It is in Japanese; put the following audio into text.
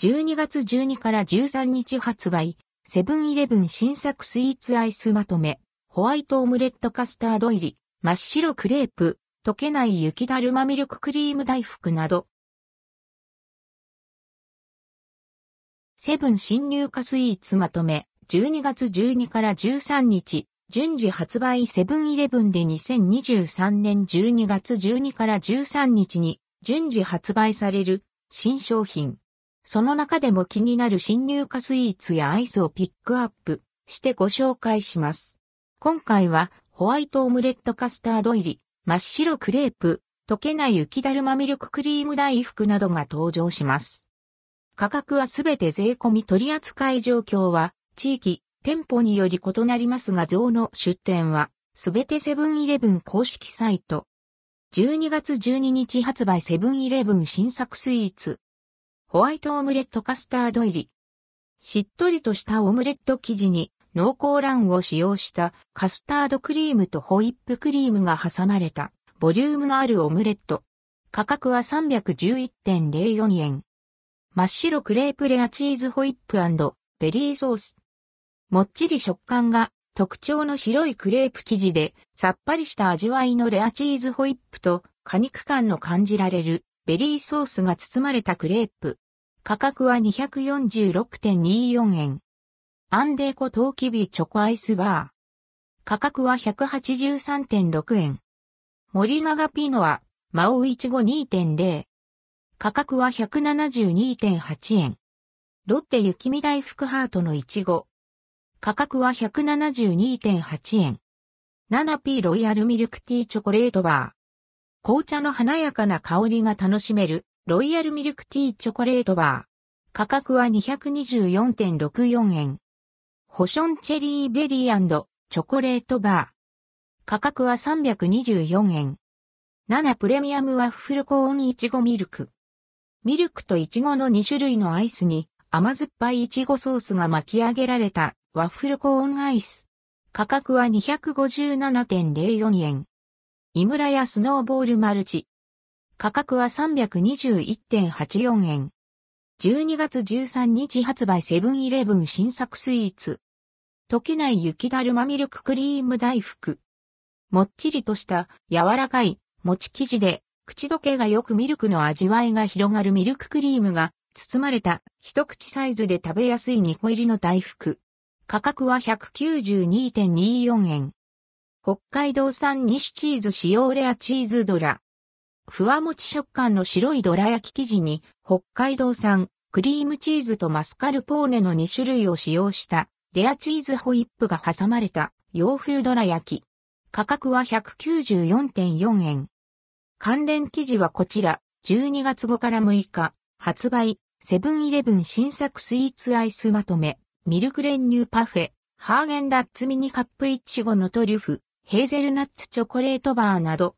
12月12から13日発売、セブンイレブン新作スイーツアイスまとめ、ホワイトオムレットカスタード入り、真っ白クレープ、溶けない雪だるまミルククリーム大福など。セブン新入荷スイーツまとめ、12月12から13日、順次発売セブンイレブンで2023年12月12から13日に順次発売される新商品。その中でも気になる新入荷スイーツやアイスをピックアップしてご紹介します。今回はホワイトオムレットカスタード入り、真っ白クレープ、溶けない雪だるまミルククリーム大福などが登場します。価格はすべて税込み取扱い状況は地域、店舗により異なりますが像の出店はすべてセブンイレブン公式サイト。12月12日発売セブンイレブン新作スイーツ。ホワイトオムレットカスタード入り。しっとりとしたオムレット生地に濃厚卵を使用したカスタードクリームとホイップクリームが挟まれたボリュームのあるオムレット。価格は311.04円。真っ白クレープレアチーズホイップベリーソース。もっちり食感が特徴の白いクレープ生地でさっぱりした味わいのレアチーズホイップと果肉感の感じられるベリーソースが包まれたクレープ。価格は246.24円。アンデーコトウキビチョコアイスバー。価格は183.6円。森永ピノア、マオイチゴ2.0。価格は172.8円。ロッテ雪見大福ハートのイチゴ。価格は172.8円。7P ロイヤルミルクティーチョコレートバー。紅茶の華やかな香りが楽しめるロイヤルミルクティーチョコレートバー。価格は224.64円。ホションチェリーベリーチョコレートバー。価格は324円。7プレミアムワッフルコーンいちごミルク。ミルクといちごの2種類のアイスに甘酸っぱいいちごソースが巻き上げられたワッフルコーンアイス。価格は257.04円。井村屋スノーボールマルチ。価格は321.84円。12月13日発売セブンイレブン新作スイーツ。溶けない雪だるまミルククリーム大福。もっちりとした柔らかい餅生地で口どけがよくミルクの味わいが広がるミルククリームが包まれた一口サイズで食べやすい2個入りの大福。価格は192.24円。北海道産西チーズ使用レアチーズドラ。ふわもち食感の白いドラ焼き生地に北海道産クリームチーズとマスカルポーネの2種類を使用したレアチーズホイップが挟まれた洋風ドラ焼き。価格は194.4円。関連記事はこちら、12月5から6日、発売、セブンイレブン新作スイーツアイスまとめ。ミルク練乳パフェ、ハーゲンダッツミニカップイチゴのトリュフ、ヘーゼルナッツチョコレートバーなど、